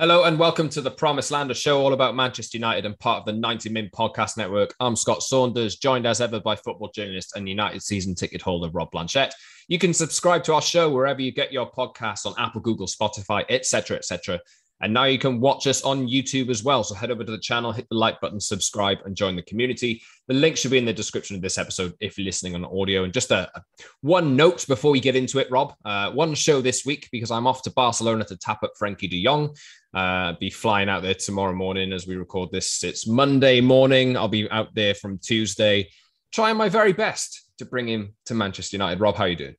Hello and welcome to the Promised Land, a show all about Manchester United and part of the 90 Min Podcast Network. I'm Scott Saunders, joined as ever by football journalist and United season ticket holder Rob Blanchette. You can subscribe to our show wherever you get your podcasts on Apple, Google, Spotify, etc., etc. And now you can watch us on YouTube as well. So head over to the channel, hit the like button, subscribe, and join the community. The link should be in the description of this episode if you're listening on audio. And just a, a one note before we get into it, Rob. Uh, one show this week because I'm off to Barcelona to tap up Frenkie De Jong. Uh, be flying out there tomorrow morning as we record this. It's Monday morning. I'll be out there from Tuesday, trying my very best to bring him to Manchester United. Rob, how you doing?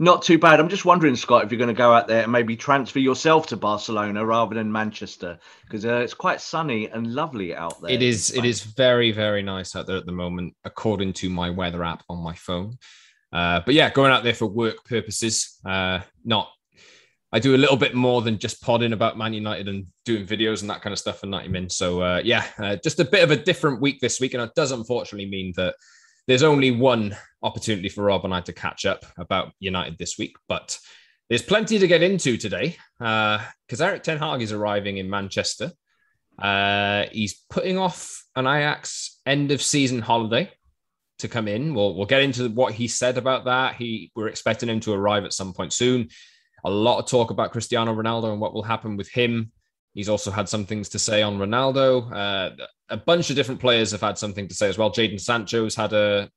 Not too bad. I'm just wondering, Scott, if you're going to go out there and maybe transfer yourself to Barcelona rather than Manchester, because uh, it's quite sunny and lovely out there. It is. It is very, very nice out there at the moment, according to my weather app on my phone. Uh, but yeah, going out there for work purposes. Uh, not. I do a little bit more than just podding about Man United and doing videos and that kind of stuff for 90 Min. So uh, yeah, uh, just a bit of a different week this week, and it does unfortunately mean that there's only one opportunity for Rob and I to catch up about United this week, but there's plenty to get into today because uh, Erik Ten Hag is arriving in Manchester. Uh, he's putting off an Ajax end of season holiday to come in. We'll we'll get into what he said about that. He we're expecting him to arrive at some point soon. A lot of talk about Cristiano Ronaldo and what will happen with him. He's also had some things to say on Ronaldo. Uh, a bunch of different players have had something to say as well. Jadon Sancho's had a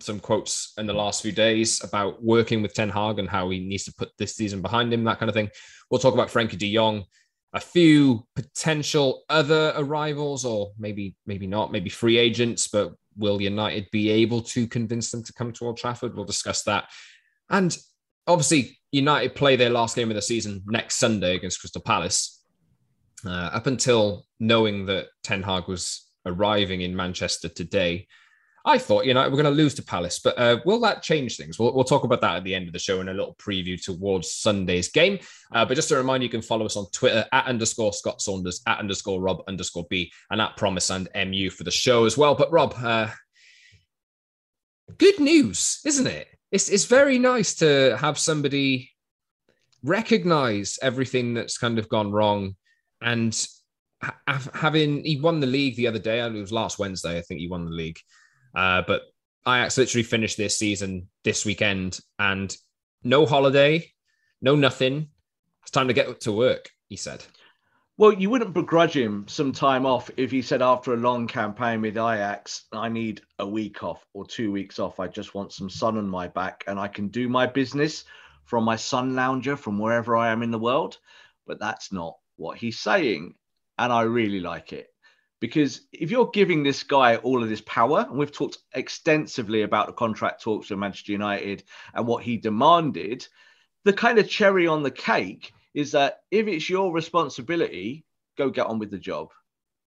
some quotes in the last few days about working with Ten Hag and how he needs to put this season behind him, that kind of thing. We'll talk about Frenkie de Jong, a few potential other arrivals, or maybe maybe not, maybe free agents, but will United be able to convince them to come to Old Trafford? We'll discuss that. And obviously, United play their last game of the season next Sunday against Crystal Palace. Uh, up until knowing that Ten Hag was arriving in Manchester today, I thought, you know, we're going to lose to Palace, but uh, will that change things? We'll, we'll, talk about that at the end of the show in a little preview towards Sunday's game. Uh, but just a reminder, you can follow us on Twitter at underscore Scott Saunders, at underscore Rob underscore B, and at Promise and MU for the show as well. But Rob, uh, good news, isn't it? It's, it's very nice to have somebody recognize everything that's kind of gone wrong and having he won the league the other day. It was last Wednesday, I think he won the league. Uh, but Ajax literally finished this season this weekend, and no holiday, no nothing. It's time to get to work. He said. Well, you wouldn't begrudge him some time off if he said after a long campaign with Ajax, I need a week off or two weeks off. I just want some sun on my back and I can do my business from my sun lounger from wherever I am in the world. But that's not what he's saying. And I really like it. Because if you're giving this guy all of this power, and we've talked extensively about the contract talks with Manchester United and what he demanded, the kind of cherry on the cake is that if it's your responsibility, go get on with the job.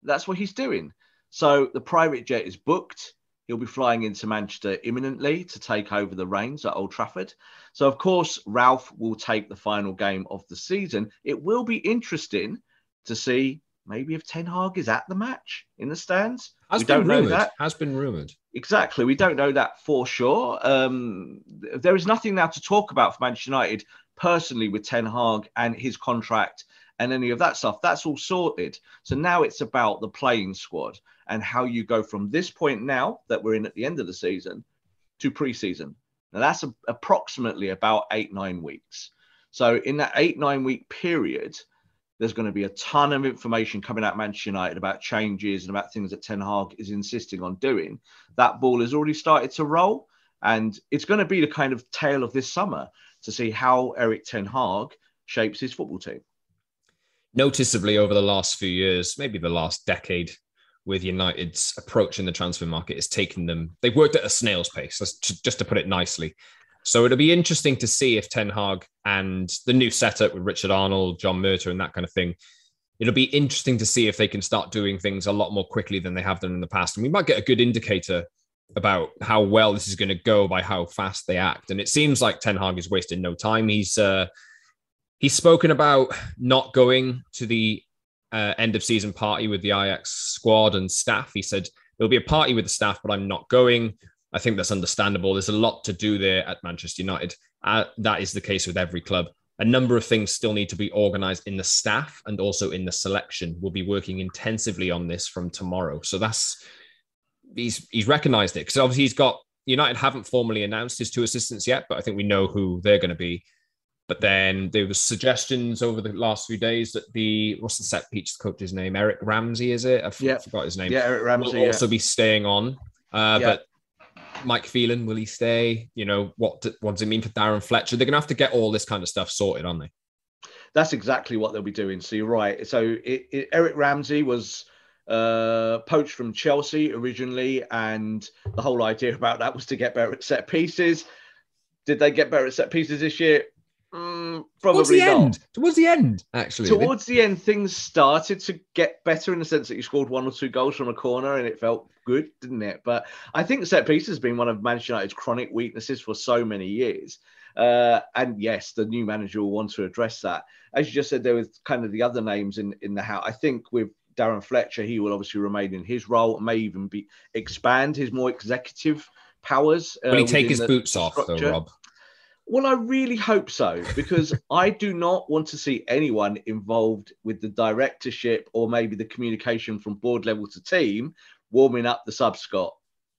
That's what he's doing. So the private jet is booked. He'll be flying into Manchester imminently to take over the reins at Old Trafford. So, of course, Ralph will take the final game of the season. It will be interesting to see maybe if Ten Hag is at the match in the stands. Has we been don't know rumored. that. Has been rumored. Exactly. We don't know that for sure. Um, there is nothing now to talk about for Manchester United personally with Ten Hag and his contract and any of that stuff. That's all sorted. So now it's about the playing squad and how you go from this point now that we're in at the end of the season to preseason. Now that's a, approximately about eight, nine weeks. So in that eight, nine week period, there's going to be a ton of information coming out Manchester United about changes and about things that Ten Hag is insisting on doing. That ball has already started to roll, and it's going to be the kind of tale of this summer to see how Erik Ten Hag shapes his football team. Noticeably over the last few years, maybe the last decade, with United's approach in the transfer market is taking them. They've worked at a snail's pace, just to put it nicely. So it'll be interesting to see if Ten Hag and the new setup with Richard Arnold, John Murtough, and that kind of thing. It'll be interesting to see if they can start doing things a lot more quickly than they have done in the past. And we might get a good indicator about how well this is going to go by how fast they act. And it seems like Ten Hag is wasting no time. He's uh, he's spoken about not going to the uh, end of season party with the Ajax squad and staff. He said there'll be a party with the staff, but I'm not going. I think that's understandable. There's a lot to do there at Manchester United. Uh, that is the case with every club. A number of things still need to be organized in the staff and also in the selection. We'll be working intensively on this from tomorrow. So that's he's he's recognized it because obviously he's got United haven't formally announced his two assistants yet, but I think we know who they're going to be. But then there was suggestions over the last few days that the what's the set piece coach's name? Eric Ramsay, is it? I yeah. forgot his name. Yeah, Eric Ramsay. Will also be staying on. Uh, Yeah. But Mike Phelan, will he stay? You know, what, what does it mean for Darren Fletcher? They're going to have to get all this kind of stuff sorted, aren't they? That's exactly what they'll be doing. So you're right. So it, it, Eric Ramsay was uh, poached from Chelsea originally, and the whole idea about that was to get better at set pieces. Did they get better at set pieces this year? Mm, probably Towards the not. end. Towards the end, actually. Towards the end, things started to get better in the sense that you scored one or two goals from a corner and it felt good, didn't it? But I think set piece has been one of Manchester United's chronic weaknesses for so many years. Uh, and yes, the new manager will want to address that. As you just said, there was kind of the other names in, in the house. I think with Darren Fletcher, he will obviously remain in his role, may even be expand his more executive powers. uh, Will he take his boots off, though. Rob? Well, I really hope so because I do not want to see anyone involved with the directorship or maybe the communication from board level to team warming up the sub Scott.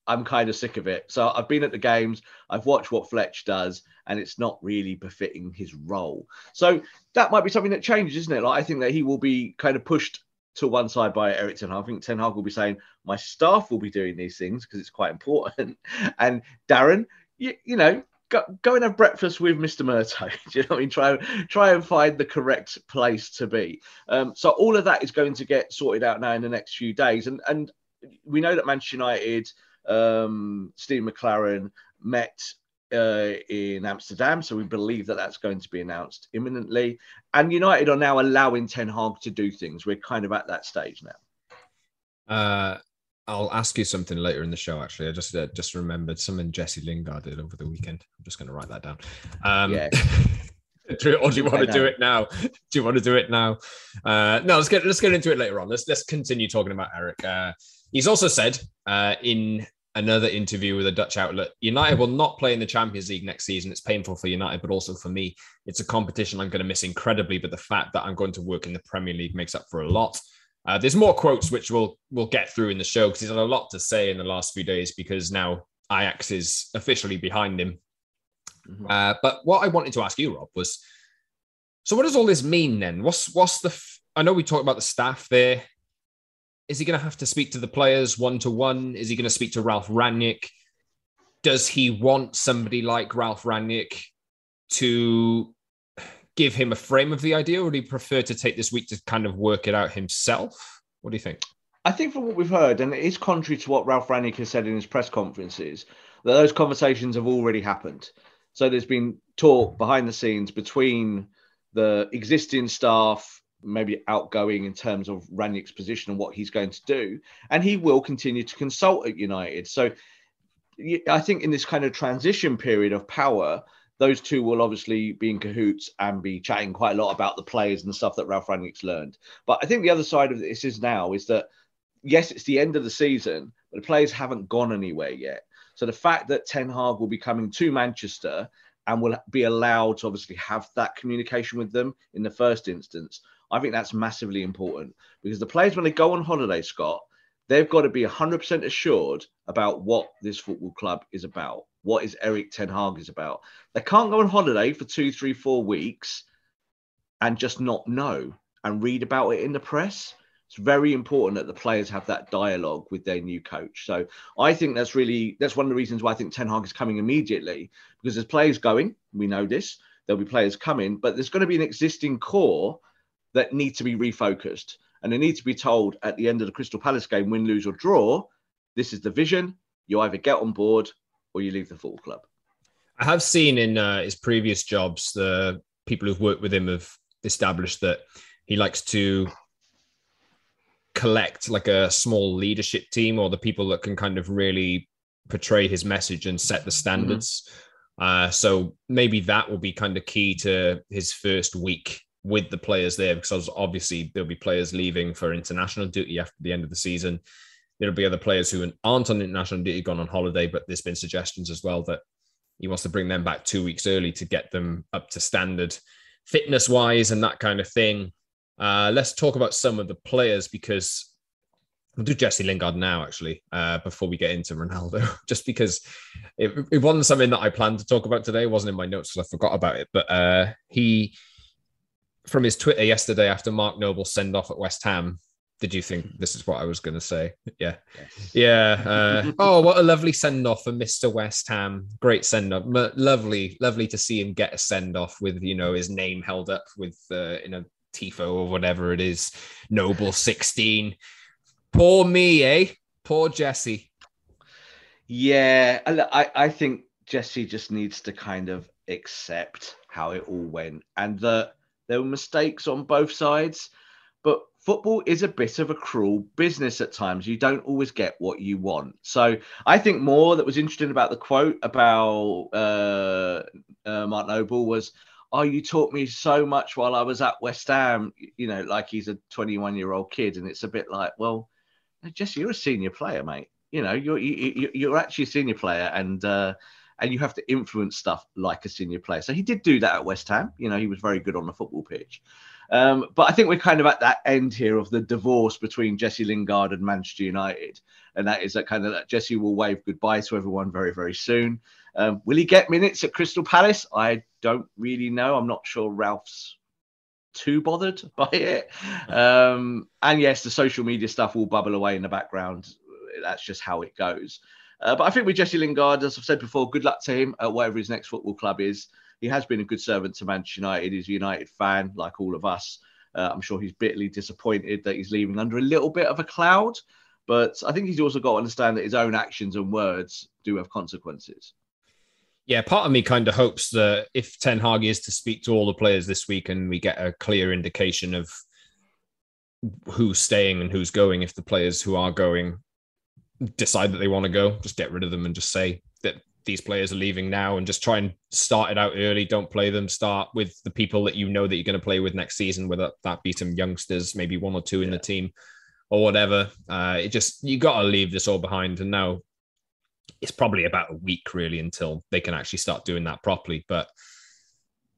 I'm kind of sick of it. So I've been at the games, I've watched what Fletch does, and it's not really befitting his role. So that might be something that changes, isn't it? Like I think that he will be kind of pushed to one side by Erik Ten Hag. I think Ten Hag will be saying, "My staff will be doing these things because it's quite important." and Darren, you, you know, go, go and have breakfast with Mr. Murtough. You know what I mean? Try try and find the correct place to be. Um, so all of that is going to get sorted out now in the next few days, and and we know that Manchester United, um, Steve McClaren met uh, in Amsterdam, so we believe that that's going to be announced imminently. And United are now allowing Ten Hag to do things. We're kind of at that stage now. Uh, I'll ask you something later in the show. Actually, I just uh, just remembered something Jesse Lingard did over the weekend. I'm just going to write that down. Um, Yeah. do- or do you want to do it now? Do you want to do it now? Uh, no, let's get let's get into it later on. Let's let's continue talking about Erik. Uh, he's also said uh, in another interview with a Dutch outlet, United will not play in the Champions League next season. It's painful for United, but also for me. It's a competition I'm going to miss incredibly. But the fact that I'm going to work in the Premier League makes up for a lot. Uh, there's more quotes which we'll we'll get through in the show because he's had a lot to say in the last few days because now Ajax is officially behind him. Mhm. Uh, but what I wanted to ask you, Rob, was so what does all this mean then? What's what's the? F- I know we talked about the staff there. Is he going to have to speak to the players one to one? Is he going to speak to Ralph Rangnick? Does he want somebody like Ralph Rangnick to give him a frame of the idea, or would he prefer to take this week to kind of work it out himself? What do you think? I think from what we've heard, and it is contrary to what Ralph Rangnick has said in his press conferences, that those conversations have already happened. So there's been talk behind the scenes between the existing staff, maybe outgoing in terms of Rangnick's position and what he's going to do, and he will continue to consult at United. So I think in this kind of transition period of power, those two will obviously be in cahoots and be chatting quite a lot about the players and the stuff that Ralph Rangnick's learned. But I think the other side of this is now is that yes, it's the end of the season, but the players haven't gone anywhere yet. So the fact that Ten Hag will be coming to Manchester and will be allowed to obviously have that communication with them in the first instance, I think that's massively important because the players, when they go on holiday, Scott, they've got to be 100% assured about what this football club is about, what is Erik Ten Hag is about. They can't go on holiday for two, three, four weeks and just not know and read about it in the press it's very important that the players have that dialogue with their new coach. So I think that's really that's one of the reasons why I think Ten Hag is coming immediately because there's players going. We know this. There'll be players coming, but there's going to be an existing core that need to be refocused, and they need to be told at the end of the Crystal Palace game, win, lose or draw, this is the vision. You either get on board or you leave the football club. I have seen in uh, his previous jobs the people who've worked with him have established that he likes to collect like a small leadership team or the people that can kind of really portray his message and set the mm-hmm. standards. Mm-hmm. Uh, so maybe that will be kind of key to his first week with the players there, because obviously there'll be players leaving for international duty after the end of the season. There'll be other players who aren't on international duty gone on holiday, but there's been suggestions as well that he wants to bring them back two weeks early to get them up to standard fitness wise and that kind of thing. Uh, let's talk about some of the players because we'll do Jesse Lingard now, actually, uh, before we get into Ronaldo, just because it, it, wasn't something that I planned to talk about today. It wasn't in my notes, so I forgot about it. But uh, he, from his Twitter yesterday after Mark Noble's send off at West Ham, did you think this is what I was going to say? Yeah. Yes. Yeah. Uh, oh, what a lovely send off for Mr. West Ham. Great send off. Lovely, lovely to see him get a send off with, you know, his name held up with, uh, in a Tifo or whatever it is, Noble 16. Poor me, eh? Poor Jesse. Yeah, I, I think Jesse just needs to kind of accept how it all went and that there were mistakes on both sides. But football is a bit of a cruel business at times. You don't always get what you want. So I think more that was interesting about the quote about uh, uh, Mark Noble was oh, you taught me so much while I was at West Ham, you know, like he's a 21 year old kid. And it's a bit like, well, Jesse, you're a senior player, mate. You know, you're, you, you're actually a senior player and, uh, and you have to influence stuff like a senior player. So he did do that at West Ham. You know, he was very good on the football pitch. Um, but I think we're kind of at that end here of the divorce between Jesse Lingard and Manchester United. And that is that kind of that Jesse will wave goodbye to everyone very, very soon. Um, will he get minutes at Crystal Palace? I don't really know. I'm not sure Ralph's too bothered by it. Um, and yes, the social media stuff will bubble away in the background. That's just how it goes. Uh, but I think with Jesse Lingard, as I've said before, good luck to him at whatever his next football club is. He has been a good servant to Manchester United. He's a United fan, like all of us. Uh, I'm sure he's bitterly disappointed that he's leaving under a little bit of a cloud. But I think he's also got to understand that his own actions and words do have consequences. Yeah, part of me kind of hopes that if Ten Hag is to speak to all the players this week and we get a clear indication of who's staying and who's going, if the players who are going decide that they want to go, just get rid of them and just say that these players are leaving now and just try and start it out early. Don't play them. Start with the people that you know that you're going to play with next season, whether that be some youngsters, maybe one or two in yeah. the team or whatever. Uh, it just, you got to leave this all behind. And now it's probably about a week really until they can actually start doing that properly. But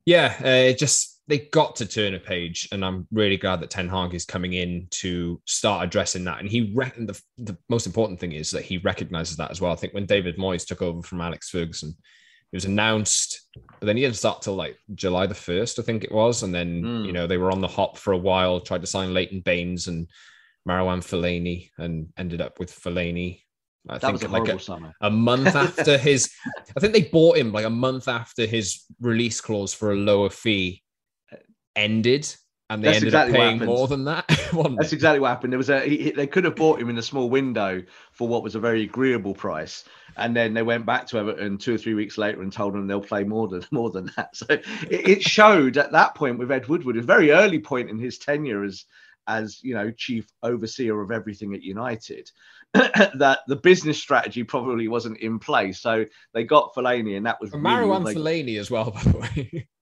yeah, uh, it just they got to turn a page, and I'm really glad that Ten Hag is coming in to start addressing that. And he reckoned the the most important thing is that he recognizes that as well. I think when David Moyes took over from Alex Ferguson, it was announced, but then he didn't start till like July the first, I think it was, and then mm. you know they were on the hop for a while, tried to sign Leighton Baines and Marouane Fellaini, and ended up with Fellaini I that think like a, a month after his, I think they bought him like a month after his release clause for a lower fee ended, and they That's ended exactly up paying more than that. That's exactly what happened. There was a he, they could have bought him in a small window for what was a very agreeable price, and then they went back to Everton two or three weeks later and told them they'll play more than more than that. So it, it showed at that point with Ed Woodward, a very early point in his tenure as as you know chief overseer of everything at United, that the business strategy probably wasn't in place. So they got Fellaini, and that was really Marouane Fellaini as well, by the way.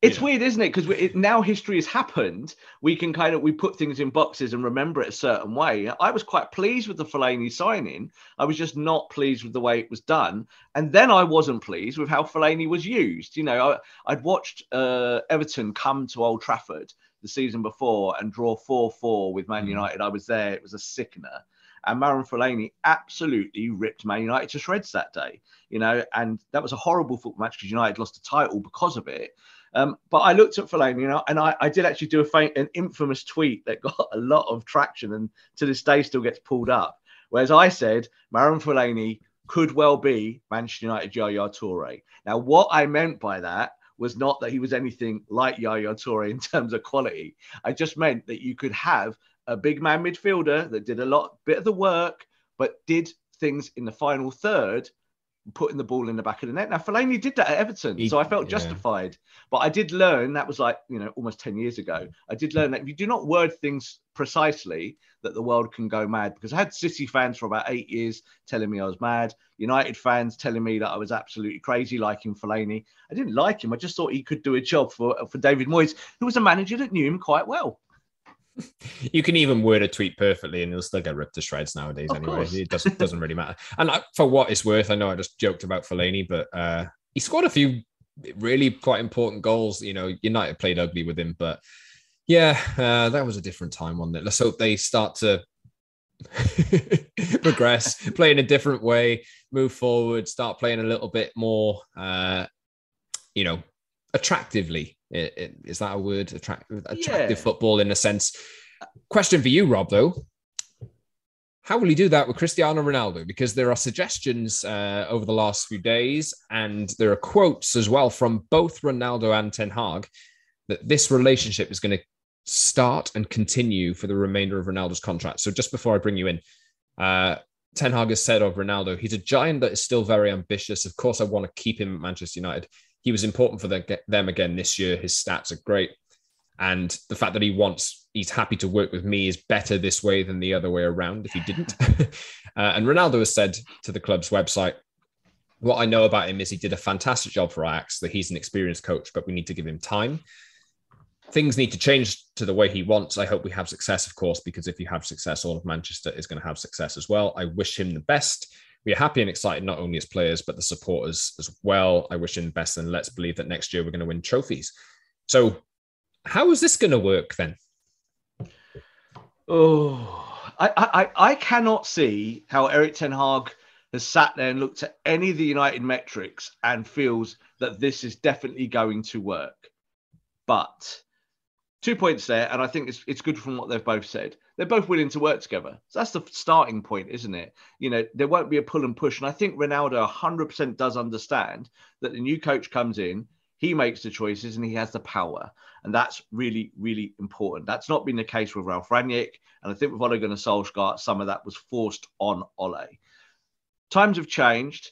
It's yeah. weird, isn't it? Because it, now history has happened. We can kind of we put things in boxes and remember it a certain way. I was quite pleased with the Fellaini signing. I was just not pleased with the way it was done, and then I wasn't pleased with how Fellaini was used. You know, I, would watched uh, Everton come to Old Trafford the season before and draw four four with Man mm. United. I was there. It was a sickener. And Marouane Fellaini absolutely ripped Man United to shreds that day, you know, and that was a horrible football match because United lost the title because of it. Um, but I looked at Fellaini, you know, and I, I did actually do a faint, an infamous tweet that got a lot of traction and to this day still gets pulled up. Whereas I said Marouane Fellaini could well be Manchester United Yaya Toure. Now, what I meant by that was not that he was anything like Yaya Toure in terms of quality. I just meant that you could have a big man midfielder that did a lot, bit of the work, but did things in the final third putting the ball in the back of the net. Now Fellaini did that at Everton, he, so I felt justified. But I did learn that was like you know almost ten years ago. I did learn that if you do not word things precisely, that the world can go mad. Because I had City fans for about eight years telling me I was mad. United fans telling me that I was absolutely crazy liking Fellaini. I didn't like him. I just thought he could do a job for for David Moyes, who was a manager that knew him quite well you can even word a tweet perfectly and you'll still get ripped to shreds nowadays of anyway. Course. It doesn't doesn't really matter. And for what it's worth, I know I just joked about Fellaini, but uh, he scored a few really quite important goals. You know, United played ugly with him, but yeah, uh, that was a different time, wasn't it? Let's hope they start to progress, play in a different way, move forward, start playing a little bit more, uh, you know, attractively is that a word? Attractive, attractive yeah. football in a sense. Question for you, Rob, though. How will he do that with Cristiano Ronaldo? Because there are suggestions uh, over the last few days, and there are quotes as well from both Ronaldo and Ten Hag that this relationship is going to start and continue for the remainder of Ronaldo's contract. So, just before I bring you in, uh, Ten Hag has said of Ronaldo, he's a giant that is still very ambitious. Of course, I want to keep him at Manchester United he was important for them again this year. His stats are great. And the fact that he wants, he's happy to work with me is better this way than the other way around if he didn't. uh, and Ronaldo has said to the club's website, what I know about him is he did a fantastic job for Ajax, that he's an experienced coach, but we need to give him time. Things need to change to the way he wants. I hope we have success, of course, because if you have success, all of Manchester is going to have success as well. I wish him the best we are happy and excited not only as players but the supporters as well. I wish him best, and let's believe that next year we're going to win trophies. So, how is this going to work then? Oh, I, I I cannot see how Erik Ten Hag has sat there and looked at any of the United metrics and feels that this is definitely going to work. But two points there, and I think it's it's good from what they've both said they're both willing to work together. So that's the starting point, isn't it? You know, there won't be a pull and push. And I think Ronaldo 100% does understand that the new coach comes in, he makes the choices and he has the power. And that's really, really important. That's not been the case with Ralph Rangnick. And I think with Ole Gunnar Solskjaer, some of that was forced on Ole. Times have changed.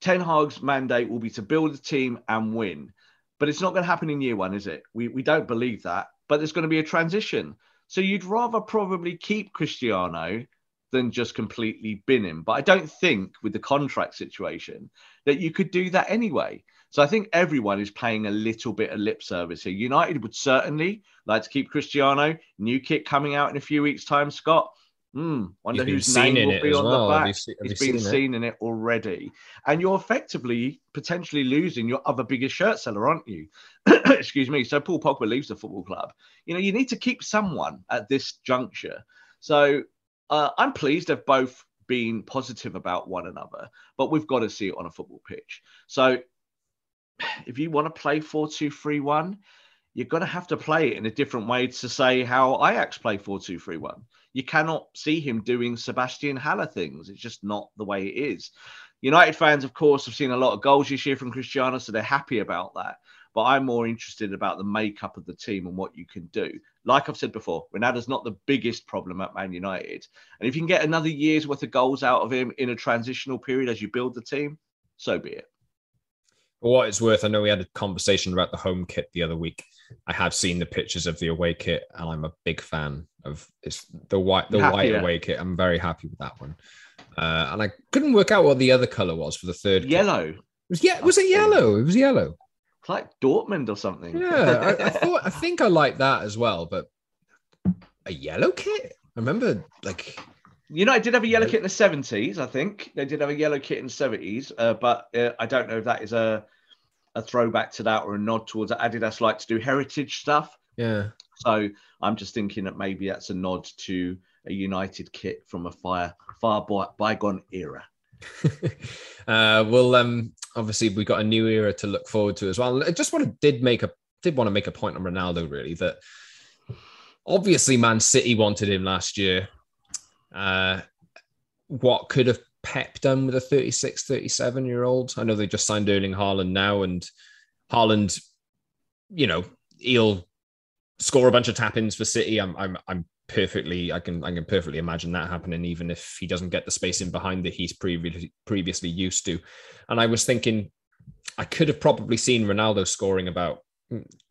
Ten Hag's mandate will be to build a team and win. But it's not going to happen in year one, is it? We, we don't believe that. But there's going to be a transition. So you'd rather probably keep Cristiano than just completely bin him. But I don't think with the contract situation that you could do that anyway. So I think everyone is paying a little bit of lip service here. United would certainly like to keep Cristiano. New kit coming out in a few weeks' time, Scott. Hmm, wonder whose name will be on well. the back. Have you, have it's been seen, seen in it already. And you're effectively potentially losing your other biggest shirt seller, aren't you? Excuse me. So Paul Pogba leaves the football club. You know, you need to keep someone at this juncture. So uh, I'm pleased they've both been positive about one another, but we've got to see it on a football pitch. So if you want to play 4 2 3 1, you're going to have to play it in a different way to say how Ajax play 4 2 3 1 you cannot see him doing Sebastien Haller things. It's just not the way it is. United fans, of course, have seen a lot of goals this year from Cristiano, so they're happy about that. But I'm more interested about the makeup of the team and what you can do. Like I've said before, Ronaldo's not the biggest problem at Man United. And if you can get another year's worth of goals out of him in a transitional period as you build the team, so be it. For what it's worth, I know we had a conversation about the home kit the other week. I have seen the pictures of the away kit, and I'm a big fan of it's the white the white away kit. I'm very happy with that one. Uh, and I couldn't work out what the other color was for the third. Yellow. Kit. It was yeah, was it yellow? It was yellow. It's like Dortmund or something. Yeah, I, I thought I think I like that as well, but a yellow kit. I remember like United did have a yellow kit in the seventies. I think they did have a yellow kit in the seventies, uh, but uh, I don't know if that is a a throwback to that or a nod towards. Adidas like to do heritage stuff. Yeah. So I'm just thinking that maybe that's a nod to a United kit from a far far bygone era. uh, well, um, obviously we've got a new era to look forward to as well. I just want to did make a did want to make a point on Ronaldo really that obviously Man City wanted him last year. Uh, what could have Pep done with a 36, 37 year old? I know they just signed Erling Haaland now, and Haaland, you know, he'll score a bunch of tap ins for City. I'm, I'm, I'm perfectly, I can, I can perfectly imagine that happening, even if he doesn't get the space in behind that he's previously previously used to. And I was thinking, I could have probably seen Ronaldo scoring about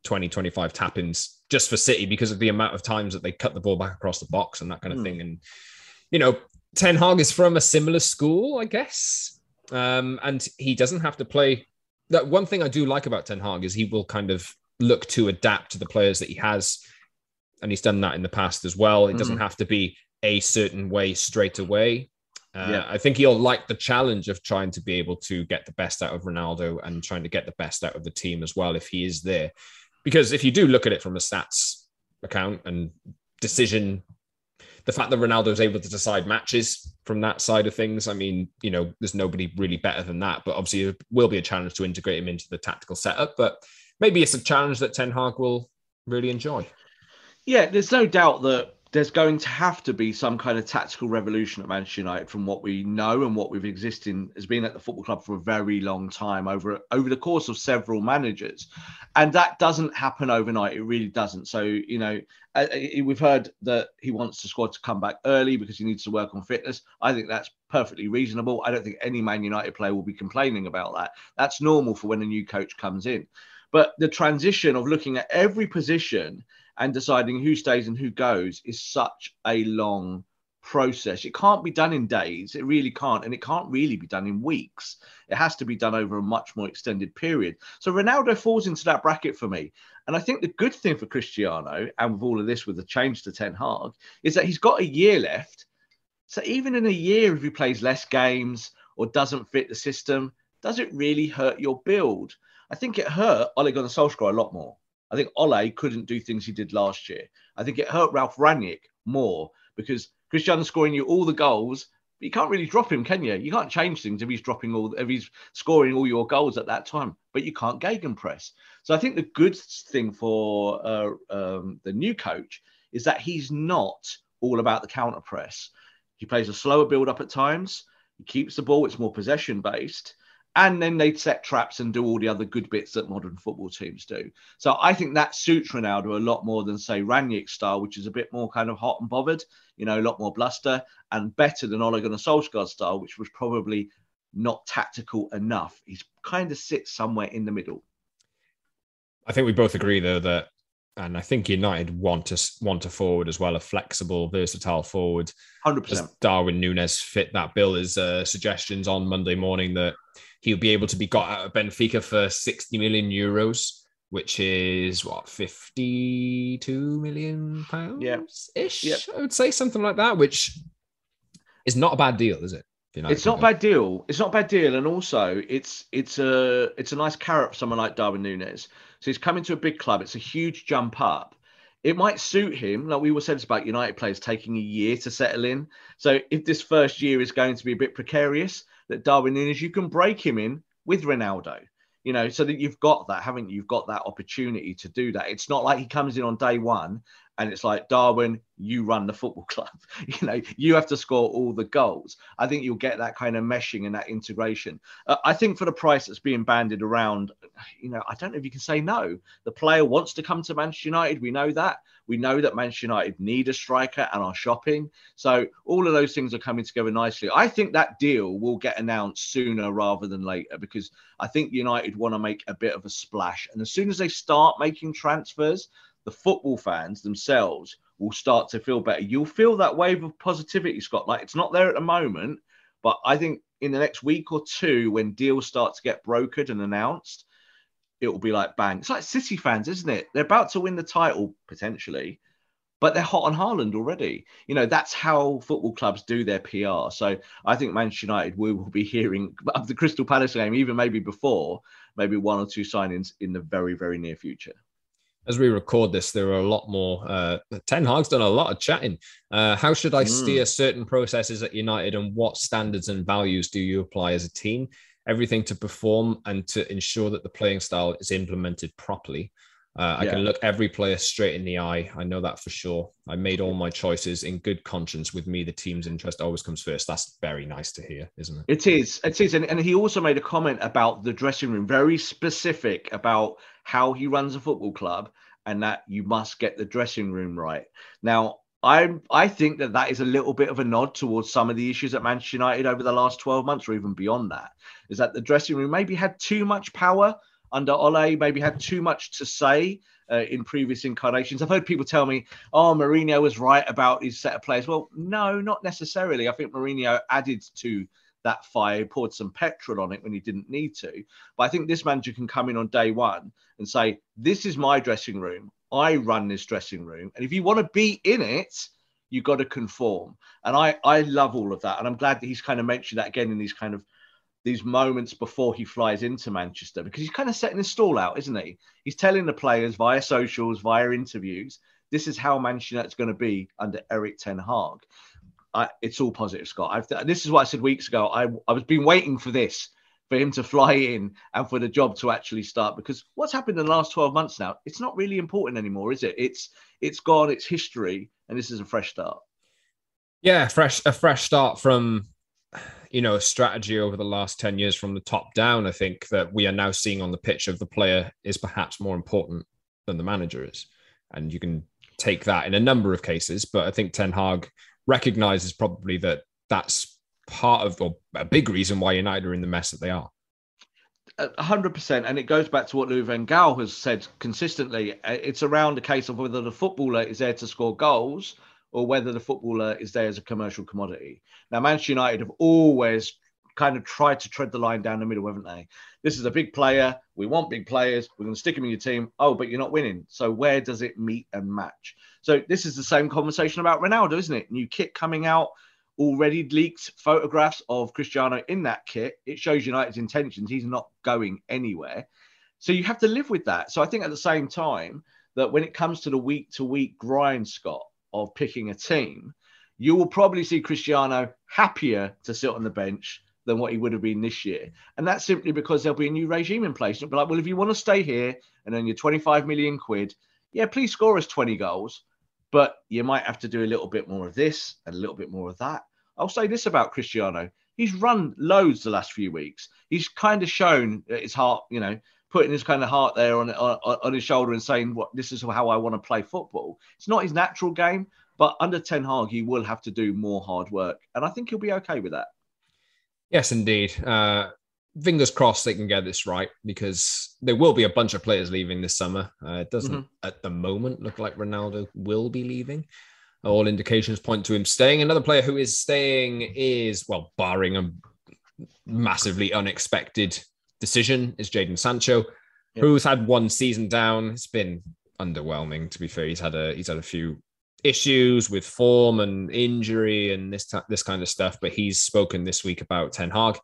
20, 25 tap ins just for City because of the amount of times that they cut the ball back across the box and that kind of mm. thing. And, you know, Ten Hag is from a similar school, I guess. Um, and he doesn't have to play. That one thing I do like about Ten Hag is he will kind of look to adapt to the players that he has. And he's done that in the past as well. It mm. doesn't have to be a certain way straight away. Uh, yeah. I think he'll like the challenge of trying to be able to get the best out of Ronaldo and trying to get the best out of the team as well if he is there. Because if you do look at it from a stats account and decision the fact that Ronaldo is able to decide matches from that side of things, I mean, you know, there's nobody really better than that. But obviously, it will be a challenge to integrate him into the tactical setup. But maybe it's a challenge that Ten Hag will really enjoy. Yeah, there's no doubt that there's going to have to be some kind of tactical revolution at Manchester United from what we know and what we've existed has been at the football club for a very long time over over the course of several managers, and that doesn't happen overnight. It really doesn't. So you know, uh, uh, we've heard that he wants the squad to come back early because he needs to work on fitness. I think that's perfectly reasonable. I don't think any Man United player will be complaining about that. That's normal for when a new coach comes in. But the transition of looking at every position and deciding who stays and who goes is such a long process. It can't be done in days. It really can't. And it can't really be done in weeks. It has to be done over a much more extended period. So Ronaldo falls into that bracket for me. And I think the good thing for Cristiano, and with all of this with the change to Ten Hag, is that he's got a year left. So even in a year, if he plays less games or doesn't fit the system, does it really hurt your build? I think it hurt Ole Gunnar Solskjaer a lot more. I think Ole couldn't do things he did last year. I think it hurt Ralph Rangnick more because Cristiano scoring you all the goals, but you can't really drop him, can you? You can't change things if he's dropping all if he's scoring all your goals at that time, but you can't gegenpress. So I think the good thing for uh, um, the new coach is that he's not all about the counter press. He plays a slower build up at times. He keeps the ball; it's more possession based and then they'd set traps and do all the other good bits that modern football teams do. So I think that suits Ronaldo a lot more than say Rangnick's style, which is a bit more kind of hot and bothered, you know, a lot more bluster, and better than Ole Gunnar Solskjaer's style, which was probably not tactical enough. He's kind of sits somewhere in the middle. I think we both agree though that, and I think United want to want a forward as well, a flexible, versatile forward. Hundred percent. Darwin Nunez fit that bill. His uh, suggestions on Monday morning that he'll be able to be got out of Benfica for 60 million euros, which is what 52 million pounds yeah. ish. Yep. I would say something like that, which is not a bad deal, is it? it's not a bad deal. It's not a bad deal, and also it's it's a it's a nice carrot for someone like Darwin Nunez. So he's coming to a big club. It's a huge jump up. It might suit him. Like we were said about United players taking a year to settle in. So if this first year is going to be a bit precarious, that Darwin Nunez, you can break him in with Ronaldo, you know, so that you've got that, haven't you? You've got that opportunity to do that. It's not like he comes in on day one and it's like, Darwin, you run the football club. you know, you have to score all the goals. I think you'll get that kind of meshing and that integration. Uh, I think for the price that's being banded around, you know, I don't know if you can say no. The player wants to come to Manchester United. We know that. We know that Manchester United need a striker and are shopping. So all of those things are coming together nicely. I think that deal will get announced sooner rather than later because I think United want to make a bit of a splash. And as soon as they start making transfers, the football fans themselves will start to feel better. You'll feel that wave of positivity, Scott. Like it's not there at the moment, but I think in the next week or two, when deals start to get brokered and announced, it will be like bang. It's like City fans, isn't it? They're about to win the title potentially, but they're hot on Haaland already. You know, that's how football clubs do their PR. So I think Manchester United we will be hearing of the Crystal Palace game, even maybe before, maybe one or two signings in the very, very near future as we record this, there are a lot more. Uh, Ten Hag's done a lot of chatting. Uh, how should I mm. steer certain processes at United, and what standards and values do you apply as a team? Everything to perform and to ensure that the playing style is implemented properly. Uh, I yeah. can look every player straight in the eye. I know that for sure. I made all my choices in good conscience. With me, the team's interest always comes first. That's very nice to hear, isn't it? It is. It is. And, and he also made a comment about the dressing room, very specific about how he runs a football club and that you must get the dressing room right. Now, I I think that that is a little bit of a nod towards some of the issues at Manchester United over the last 12 months or even beyond that. Is that the dressing room maybe had too much power under Ole, maybe had too much to say uh, in previous incarnations. I've heard people tell me, oh, Mourinho was right about his set of players. Well, no, not necessarily. I think Mourinho added to that fire, poured some petrol on it when he didn't need to. But I think this manager can come in on day one and say, This is my dressing room. I run this dressing room. And if you want to be in it, you've got to conform. And I, I love all of that. And I'm glad that he's kind of mentioned that again in these kind of these moments before he flies into Manchester because he's kind of setting his stall out, isn't he? He's telling the players via socials, via interviews, this is how Manchester United's going to be under Erik Ten Hag. I, it's all positive, Scott. I've, this is what I said weeks ago. I, I was been waiting for this, for him to fly in and for the job to actually start. Because what's happened in the last 12 months now, it's not really important anymore, is it? It's it's gone, it's history, and this is a fresh start. Yeah, fresh a fresh start from you know strategy over the last 10 years from the top down. I think that we are now seeing on the pitch of the player is perhaps more important than the manager is. And you can take that in a number of cases, but I think Ten Hag recognizes probably that that's part of or a big reason why United are in the mess that they are. A hundred percent, and it goes back to what Louis van Gaal has said consistently. Uh, it's around the case of whether the footballer is there to score goals or whether the footballer is there as a commercial commodity. Now, Manchester United have always kind of tried to tread the line down the middle, haven't they? This is a big player. We want big players. We're going to stick them in your team. Oh, but you're not winning. So where does it meet and match? So this is the same conversation about Ronaldo, isn't it? New kit coming out, already leaked photographs of Cristiano in that kit. It shows United's intentions. He's not going anywhere. So you have to live with that. So I think at the same time that when it comes to the week to week grind, Scott, of picking a team, you will probably see Cristiano happier to sit on the bench than what he would have been this year. And that's simply because there'll be a new regime in place. It'll be like, well, if you want to stay here and earn your 25 million quid, yeah, please score us 20 goals but you might have to do a little bit more of this and a little bit more of that. I'll say this about Cristiano. He's run loads the last few weeks. He's kind of shown his heart, you know, putting his kind of heart there on, on, on his shoulder and saying, "What this is how I want to play football." It's not his natural game, but under Ten Hag, he will have to do more hard work, and I think he'll be okay with that. Yes, indeed. Uh, fingers crossed they can get this right because there will be a bunch of players leaving this summer. Uh, it doesn't mm-hmm. at the moment look like Ronaldo will be leaving. All indications point to him staying. Another player who is staying is, well, barring a massively unexpected decision, is Jadon Sancho, who's had one season down. It's been underwhelming, to be fair. He's had a he's had a few issues with form and injury and this this kind of stuff. But he's spoken this week about Ten Hag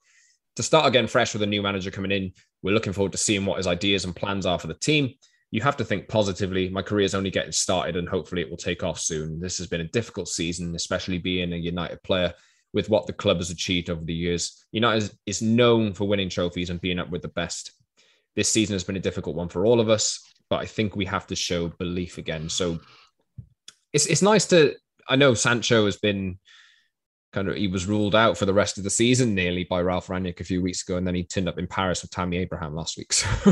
to start again fresh with a new manager coming in, we're looking forward to seeing what his ideas and plans are for the team. You have to think positively. My career is only getting started and hopefully it will take off soon. This has been a difficult season, especially being a United player with what the club has achieved over the years. United is known for winning trophies and being up with the best. This season has been a difficult one for all of us, but I think we have to show belief again. So it's it's nice to I know Sancho has been kind of he was ruled out for the rest of the season nearly by Ralph Rangnick a few weeks ago, and then he turned up in Paris with Tammy Abraham last week. So,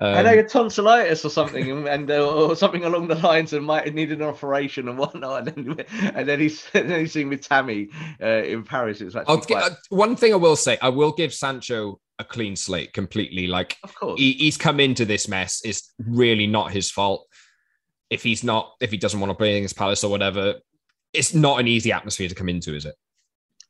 um, and they had tonsillitis or something, and, and uh, or something along the lines, and might have needed an operation and whatnot. And then, and then he's and then he's seen with Tammy uh, in Paris. It was actually quite... uh, one thing I will say, I will give Sancho a clean slate completely. Like, of course, he, he's come into this mess. It's really not his fault. If he's not, if he doesn't want to play in his Palace or whatever, it's not an easy atmosphere to come into, is it?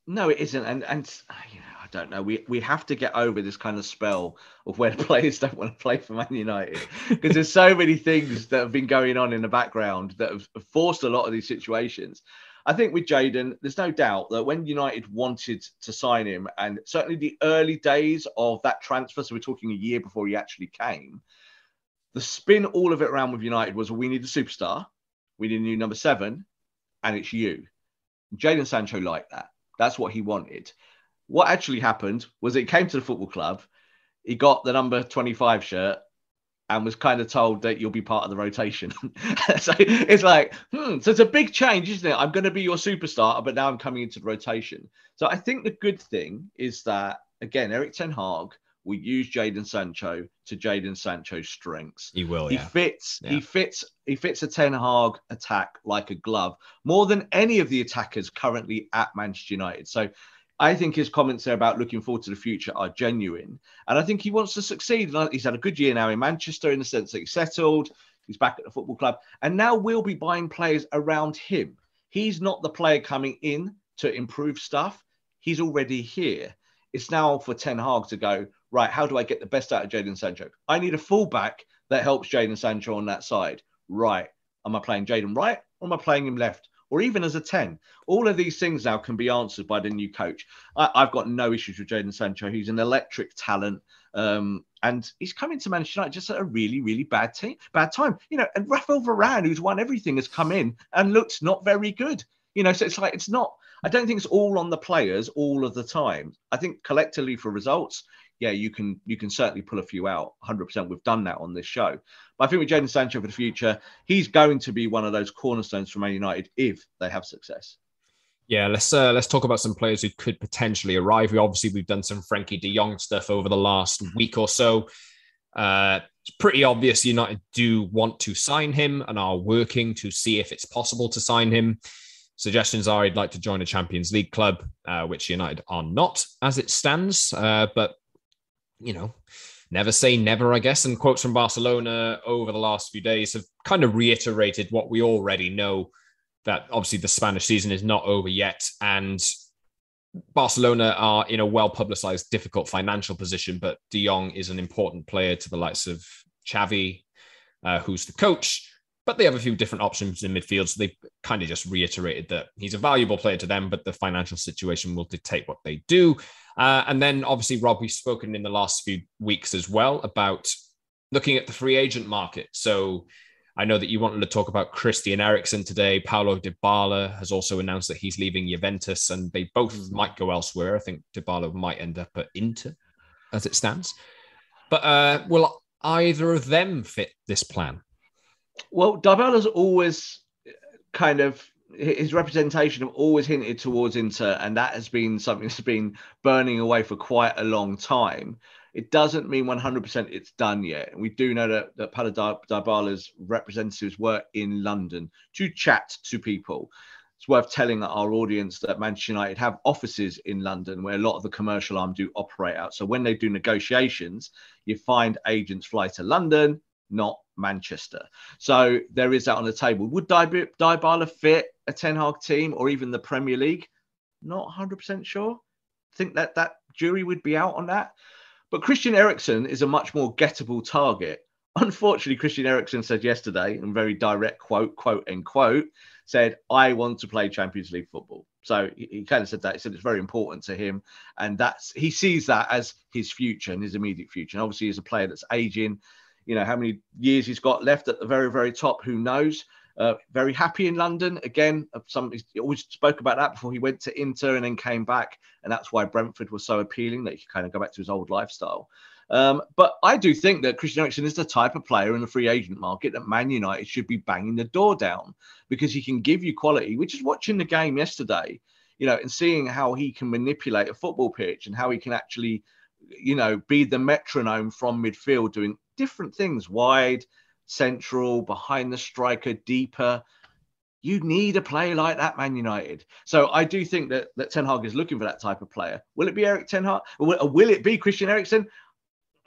No, it isn't, and and ah, you know, I don't know. We we have to get over this kind of spell of where players don't want to play for Man United because there's so many things that have been going on in the background that have forced a lot of these situations. I think with Jadon, there's no doubt that when United wanted to sign him, and certainly the early days of that transfer, so we're talking a year before he actually came, the spin all of it around with United was well, we need a superstar, we need a new number seven, and it's you. Jadon Sancho liked that. That's what he wanted. What actually happened was it came to the football club, he got the number 25 shirt and was kind of told that you'll be part of the rotation. so it's like, hmm, so it's a big change, isn't it? I'm going to be your superstar, but now I'm coming into the rotation. So I think the good thing is that, again, Erik Ten Hag will use Jadon Sancho to Jadon Sancho's strengths. He will. He yeah. fits. Yeah. He fits. He fits a Ten Hag attack like a glove more than any of the attackers currently at Manchester United. So. I think his comments there about looking forward to the future are genuine. And I think he wants to succeed. He's had a good year now in Manchester in the sense that he's settled, he's back at the football club, and now we'll be buying players around him. He's not the player coming in to improve stuff, he's already here. It's now for Ten Hag to go, right, how do I get the best out of Jadon Sancho? I need a fullback that helps Jadon Sancho on that side. Right. Am I playing Jadon right or am I playing him left? Or even as a 10. All of these things now can be answered by the new coach. I, have got no issues with Jadon Sancho. He's an electric talent. Um, and he's coming to Manchester United just at a really, really bad team, bad time. You know, and Rafael Varane, who's won everything, has come in and looks not very good. You know, so it's like it's not. I don't think it's all on the players all of the time. I think collectively for results, yeah, you can you can certainly pull a few out. 100%. We've done that on this show. But I think with Jadon Sancho for the future, he's going to be one of those cornerstones for Man United if they have success. Yeah, let's uh, let's talk about some players who could potentially arrive. We obviously we've done some Frenkie De Jong stuff over the last week or so. Uh, it's pretty obvious United do want to sign him and are working to see if it's possible to sign him. Suggestions are he'd like to join a Champions League club, uh, which United are not as it stands. Uh, but you know, never say never, I guess. And quotes from Barcelona over the last few days have kind of reiterated what we already know that obviously the Spanish season is not over yet. And Barcelona are in a well publicized, difficult financial position, but De Jong is an important player to the likes of Xavi, uh, who's the coach. But they have a few different options in midfield. So they've kind of just reiterated that he's a valuable player to them, but the financial situation will dictate what they do. Uh, and then obviously, Rob, we've spoken in the last few weeks as well about looking at the free agent market. So I know that you wanted to talk about Christian Eriksen today. Paulo Dybala has also announced that he's leaving Juventus, and they both mm. might go elsewhere. I think Dybala might end up at Inter, as it stands. But uh, will either of them fit this plan? Well, Dybala's always uh, kind of his representation have always hinted towards Inter, and that has been something that's been burning away for quite a long time. It doesn't mean 100% it's done yet. We do know that, that Paulo Dybala's representatives were in London to chat to people. It's worth telling our audience that Manchester United have offices in London where a lot of the commercial arm do operate out. So when they do negotiations, you find agents fly to London, not Manchester. So there is that on the table. Would Dybala fit a Ten Hag team or even the Premier League? Not 100% sure. Think that that jury would be out on that. But Christian Eriksen is a much more gettable target. Unfortunately, Christian Eriksen said yesterday, in very direct quote, quote, end quote, said, I want to play Champions League football. So he, he kind of said that. He said it's very important to him. And that's he sees that as his future and his immediate future. And obviously, he's a player that's aging you know how many years he's got left at the very very top who knows? Uh, very happy in london. Again some he always spoke about that before he went to inter and then came back. And that's why brentford was so appealing that he could kind of go back to his old lifestyle. Um, but I do think that Christian Eriksen is the type of player in the free agent market that Man United should be banging the door down because he can give you quality, which is watching the game yesterday. you know, and seeing how he can manipulate a football pitch and how he can actually, you know, be the metronome from midfield, doing different things wide, central, behind the striker, deeper. You need a player like that, Man United. So I do think that, that Ten Hag is looking for that type of player. Will it be Erik Ten Hag? Will, will it be Christian Eriksen?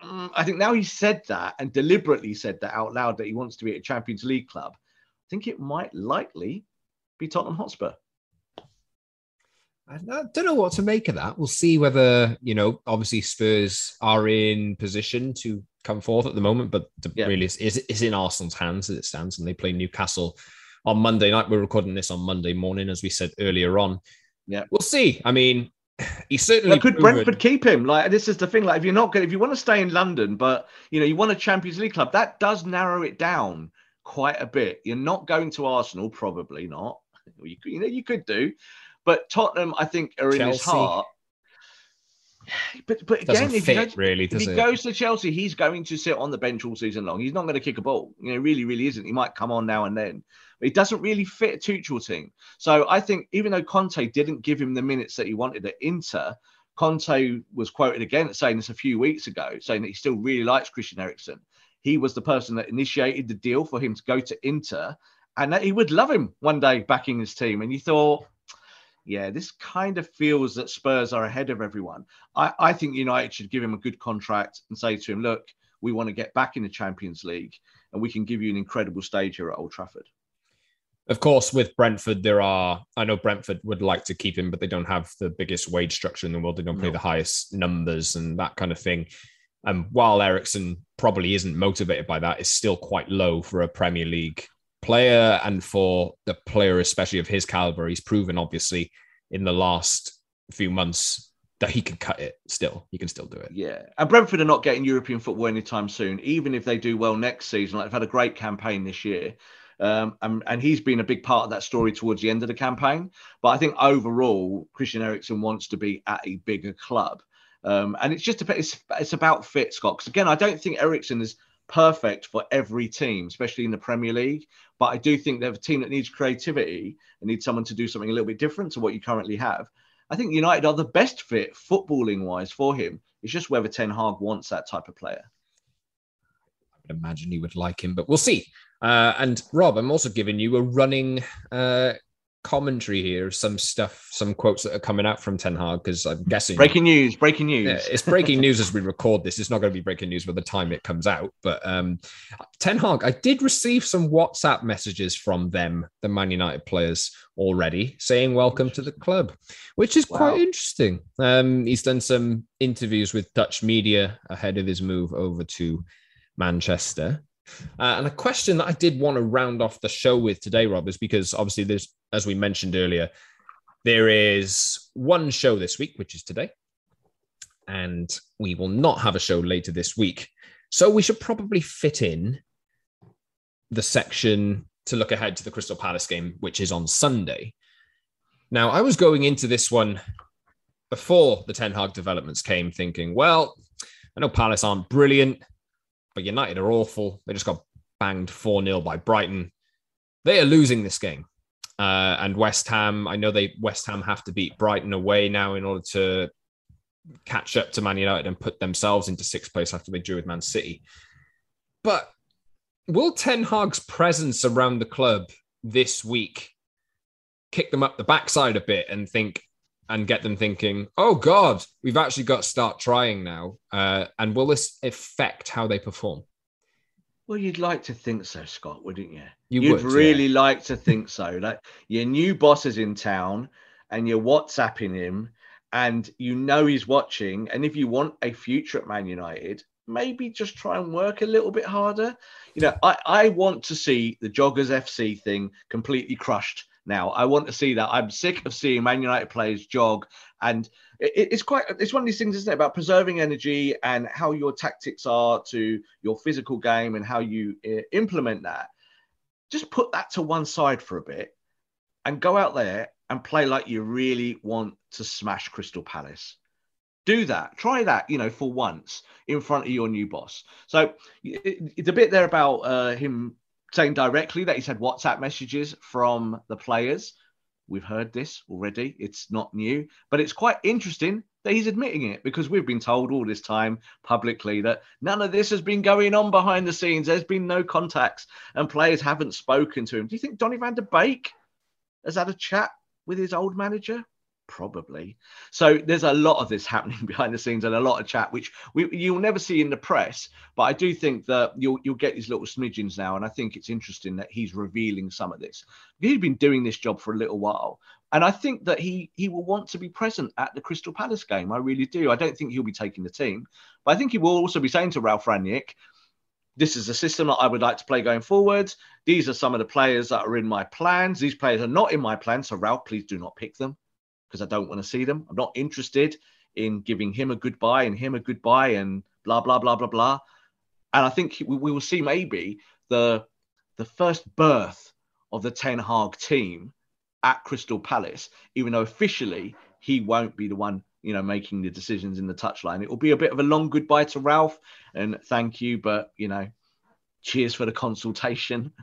Mm, I think now he said that and deliberately said that out loud that he wants to be at a Champions League club. I think it might likely be Tottenham Hotspur. I don't know what to make of that. We'll see whether, you know, obviously Spurs are in position to come forth at the moment, but yeah. really is, is in Arsenal's hands as it stands, and they play Newcastle on Monday night. We're recording this on Monday morning, as we said earlier on. Yeah, we'll see. I mean, he certainly well, could proven... Brentford keep him. Like this is the thing. Like if you're not good, if you want to stay in London, but you know you want a Champions League club, that does narrow it down quite a bit. You're not going to Arsenal, probably not. You, you know you could do, but Tottenham, I think, are Chelsea. in his heart. But but again, if, fit, he, really, if he goes to Chelsea, he's going to sit on the bench all season long. He's not going to kick a ball. You know, really, really isn't. He might come on now and then, but he doesn't really fit a Tuchel team. So I think even though Conte didn't give him the minutes that he wanted at Inter, Conte was quoted again saying this a few weeks ago, saying that he still really likes Christian Eriksen. He was the person that initiated the deal for him to go to Inter, and that he would love him one day backing his team. And you thought, yeah, this kind of feels that Spurs are ahead of everyone. I, I think United should give him a good contract and say to him, look, we want to get back in the Champions League and we can give you an incredible stage here at Old Trafford. Of course, with Brentford, there are. I know Brentford would like to keep him, but they don't have the biggest wage structure in the world. They don't pay no. the highest numbers and that kind of thing. And while Eriksen probably isn't motivated by that, it's still quite low for a Premier League player and for the player, especially of his caliber. He's proven, obviously, in the last few months that he can cut it still. He can still do it. Yeah. And Brentford are not getting European football anytime soon, even if they do well next season. Like they've had a great campaign this year. Um, and, and he's been a big part of that story towards the end of the campaign. But I think overall, Christian Eriksen wants to be at a bigger club. Um, and it's just a, it's, it's about fit, Scott. Because again, I don't think Eriksen is perfect for every team, especially in the Premier League. But I do think they have a team that needs creativity and needs someone to do something a little bit different to what you currently have. I think United are the best fit footballing wise for him. It's just whether Ten Hag wants that type of player. I would imagine he would like him, but we'll see. Uh, and Rob, I'm also giving you a running uh, commentary here, some stuff, some quotes that are coming out from Ten Hag, because I'm guessing breaking news, breaking news. Yeah, it's breaking news as we record this. It's not going to be breaking news by the time it comes out. But um, Ten Hag, I did receive some WhatsApp messages from them, the Man United players, already saying welcome to the club, which is quite interesting. Um, he's done some interviews with Dutch media ahead of his move over to Manchester. Uh, and a question that I did want to round off the show with today, Rob, is because obviously there's, as we mentioned earlier, there is one show this week, which is today, and we will not have a show later this week. So we should probably fit in the section to look ahead to the Crystal Palace game, which is on Sunday. Now, I was going into this one before the Ten Hag developments came, thinking, well, I know Palace aren't brilliant but United are awful. They just got banged 4 0 by Brighton. They are losing this game. Uh, and West Ham, I know they West Ham have to beat Brighton away now in order to catch up to Man United and put themselves into sixth place after they drew with Man City. But will Ten Hag's presence around the club this week kick them up the backside a bit and think, and get them thinking, oh God, we've actually got to start trying now. Uh, and will this affect how they perform? Well, you'd like to think so, Scott, wouldn't you? you would really yeah. like to think so. Like your new boss is in town and you're WhatsApping him and you know he's watching. And if you want a future at Man United, maybe just try and work a little bit harder. You know, I, I want to see the Joggers FC thing completely crushed now. I want to see that. I'm sick of seeing Man United players jog, and it, it's quite it's one of these things, isn't it, about preserving energy and how your tactics are to your physical game and how you uh, implement that. Just put that to one side for a bit and go out there and play like you really want to smash Crystal Palace. Do that. Try that, you know, for once in front of your new boss. So a bit there about uh, him saying directly that he's had WhatsApp messages from the players. We've heard this already. It's not new, but it's quite interesting that he's admitting it because we've been told all this time publicly that none of this has been going on behind the scenes. There's been no contacts and players haven't spoken to him. Do you think Donny van der Beek has had a chat with his old manager? Probably. So there's a lot of this happening behind the scenes and a lot of chat, which we, you'll never see in the press. But I do think that you'll you'll get these little smidgens now, and I think it's interesting that he's revealing some of this. He's been doing this job for a little while, and I think that he he will want to be present at the Crystal Palace game. I really do. I don't think he'll be taking the team, but I think he will also be saying to ralph Rangnick, this is a system that I would like to play going forwards. These are some of the players that are in my plans. These players are not in my plans. So, Ralph, please do not pick them because I don't want to see them. I'm not interested in giving him a goodbye and him a goodbye and blah, blah, blah, blah, blah. And I think we, we will see maybe the, the first birth of the Ten Hag team at Crystal Palace, even though officially he won't be the one you know, making the decisions in the touchline. It will be a bit of a long goodbye to Ralph and thank you, but you know, cheers for the consultation.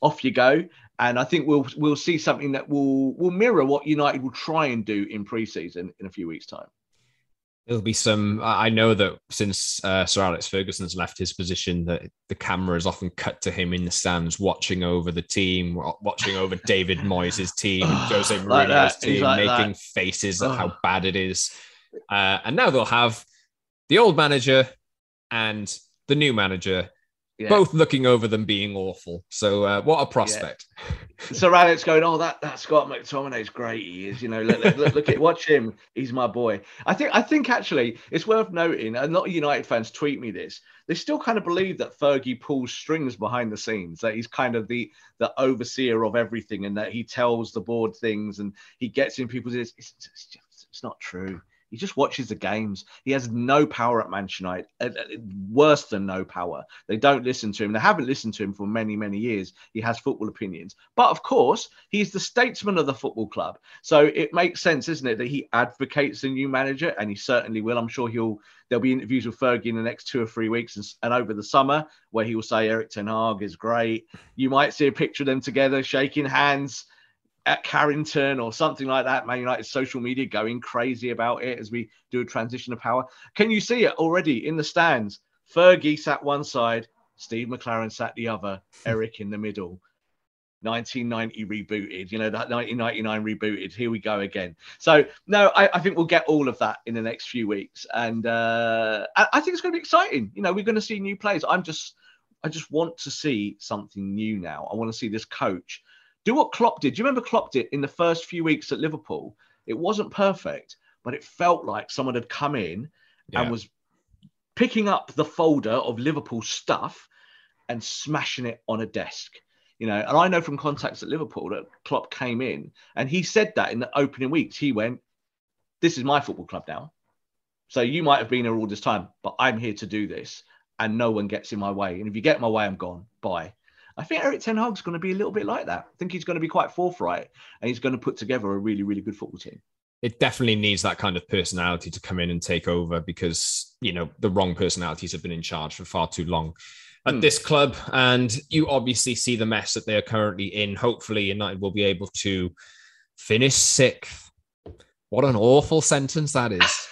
Off you go. And I think we'll we'll see something that will will mirror what United will try and do in preseason in a few weeks' time. There'll be some. I know that since uh, Sir Alex Ferguson's left his position, that the camera is often cut to him in the stands, watching over the team, watching over David Moyes' team, Jose Mourinho's like team, like making that. faces at how bad it is. Uh, and now they'll have the old manager and the new manager yeah. both looking over them being awful. So uh, what a prospect. Yeah. So Alex going, oh, that that Scott McTominay's great. He is, you know, look, look, look, at watch him. He's my boy. I think I think actually it's worth noting. A lot of United fans tweet me this. They still kind of believe that Fergie pulls strings behind the scenes. That he's kind of the the overseer of everything, and that he tells the board things and he gets in people's ears. It's, it's, it's not true. He just watches the games. He has no power at Manchester United, uh, uh, worse than no power. They don't listen to him. They haven't listened to him for many, many years. He has football opinions. But of course, he's the statesman of the football club. So it makes sense, isn't it, that he advocates a new manager, and he certainly will. I'm sure he'll. There'll be interviews with Fergie in the next two or three weeks and, and over the summer where he will say Erik Ten Hag is great. You might see a picture of them together shaking hands at Carrington or something like that. Man United social media going crazy about it as we do a transition of power. Can you see it already in the stands? Fergie sat one side, Steve McClaren sat the other, Erik in the middle. 1990 rebooted, you know, that 1999 rebooted. Here we go again. So, no, I, I think we'll get all of that in the next few weeks. And uh, I, I think it's going to be exciting. You know, we're going to see new players. I'm just, I just want to see something new now. I want to see this coach do what Klopp did. Do you remember Klopp did in the first few weeks at Liverpool? It wasn't perfect, but it felt like someone had come in yeah. and was picking up the folder of Liverpool stuff and smashing it on a desk. You know, and I know from contacts at Liverpool that Klopp came in and he said that in the opening weeks. He went, This is my football club now. So you might have been here all this time, but I'm here to do this and no one gets in my way. And if you get in my way, I'm gone. Bye. I think Erik Ten Hag's going to be a little bit like that. I think he's going to be quite forthright and he's going to put together a really, really good football team. It definitely needs that kind of personality to come in and take over because, you know, the wrong personalities have been in charge for far too long at mm. this club. And you obviously see the mess that they are currently in. Hopefully, United will be able to finish sixth. What an awful sentence that is.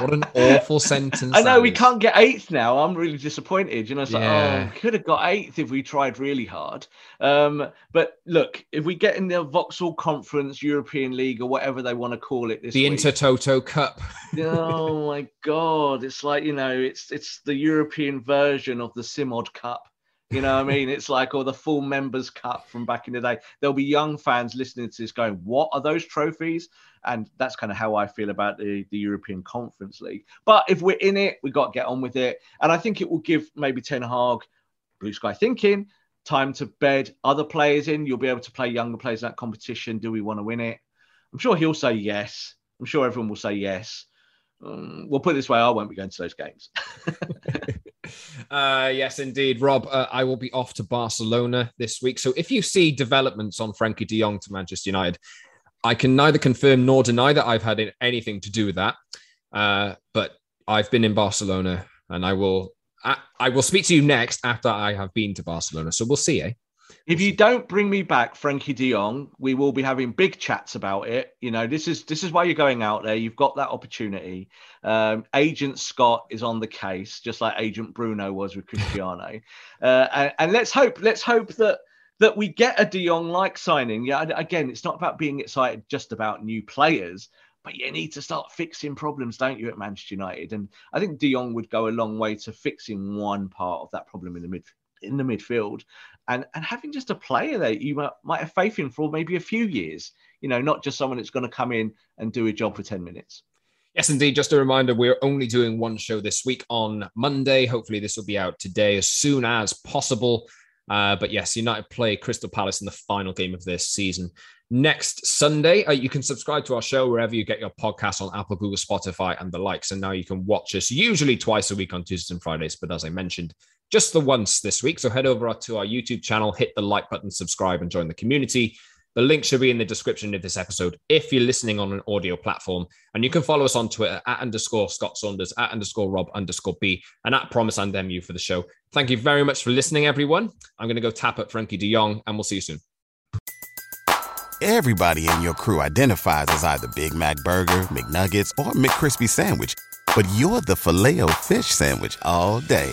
What an awful sentence. I know we is. can't get eighth now. I'm really disappointed. You know, it's like, yeah. oh, could have got eighth if we tried really hard. Um, but look, if we get in the Vauxhall Conference, European League, or whatever they want to call it, this the Intertoto Cup. oh my God, it's like you know, it's it's the European version of the Simod Cup. You know what I mean? It's like, or the full members cup from back in the day. There'll be young fans listening to this going, What are those trophies? And that's kind of how I feel about the, the European Conference League. But if we're in it, we've got to get on with it. And I think it will give maybe Ten Hag, blue sky thinking, time to bed other players in. You'll be able to play younger players in that competition. Do we want to win it? I'm sure he'll say yes. I'm sure everyone will say yes. Um, we'll put it this way I won't be going to those games. Uh, yes, indeed, Rob. Uh, I will be off to Barcelona this week. So if you see developments on Frenkie De Jong to Manchester United, I can neither confirm nor deny that I've had anything to do with that. Uh, but I've been in Barcelona, and I will I, I, will speak to you next after I have been to Barcelona. So we'll see, eh? If you don't bring me back Frenkie De Jong, we will be having big chats about it. You know, this is this is why you're going out there. You've got that opportunity. Um, Agent Scott is on the case, just like Agent Bruno was with Cristiano. uh, and, and let's hope let's hope that that we get a De Jong like signing. Yeah, again, it's not about being excited just about new players, but you need to start fixing problems, don't you, at Manchester United? And I think De Jong would go a long way to fixing one part of that problem in the mid in the midfield, and and having just a player that you might, might have faith in for maybe a few years. You know, not just someone that's going to come in and do a job for ten minutes. Yes, indeed. Just a reminder, we're only doing one show this week on Monday. Hopefully, this will be out today as soon as possible. Uh, but yes, United play Crystal Palace in the final game of this season next Sunday. Uh, you can subscribe to our show wherever you get your podcasts on Apple, Google, Spotify, and the likes. And now you can watch us usually twice a week on Tuesdays and Fridays. But as I mentioned, just the once this week. So head over to our YouTube channel, hit the like button, subscribe, and join the community. The link should be in the description of this episode if you're listening on an audio platform. And you can follow us on Twitter at underscore Scott Saunders, at underscore Rob underscore B, and at Promise and MU for the show. Thank you very much for listening, everyone. I'm going to go tap at Frenkie de Jong, and we'll see you soon. Everybody in your crew identifies as either Big Mac Burger, McNuggets, or McCrispy Sandwich, but you're the filet fish Sandwich all day.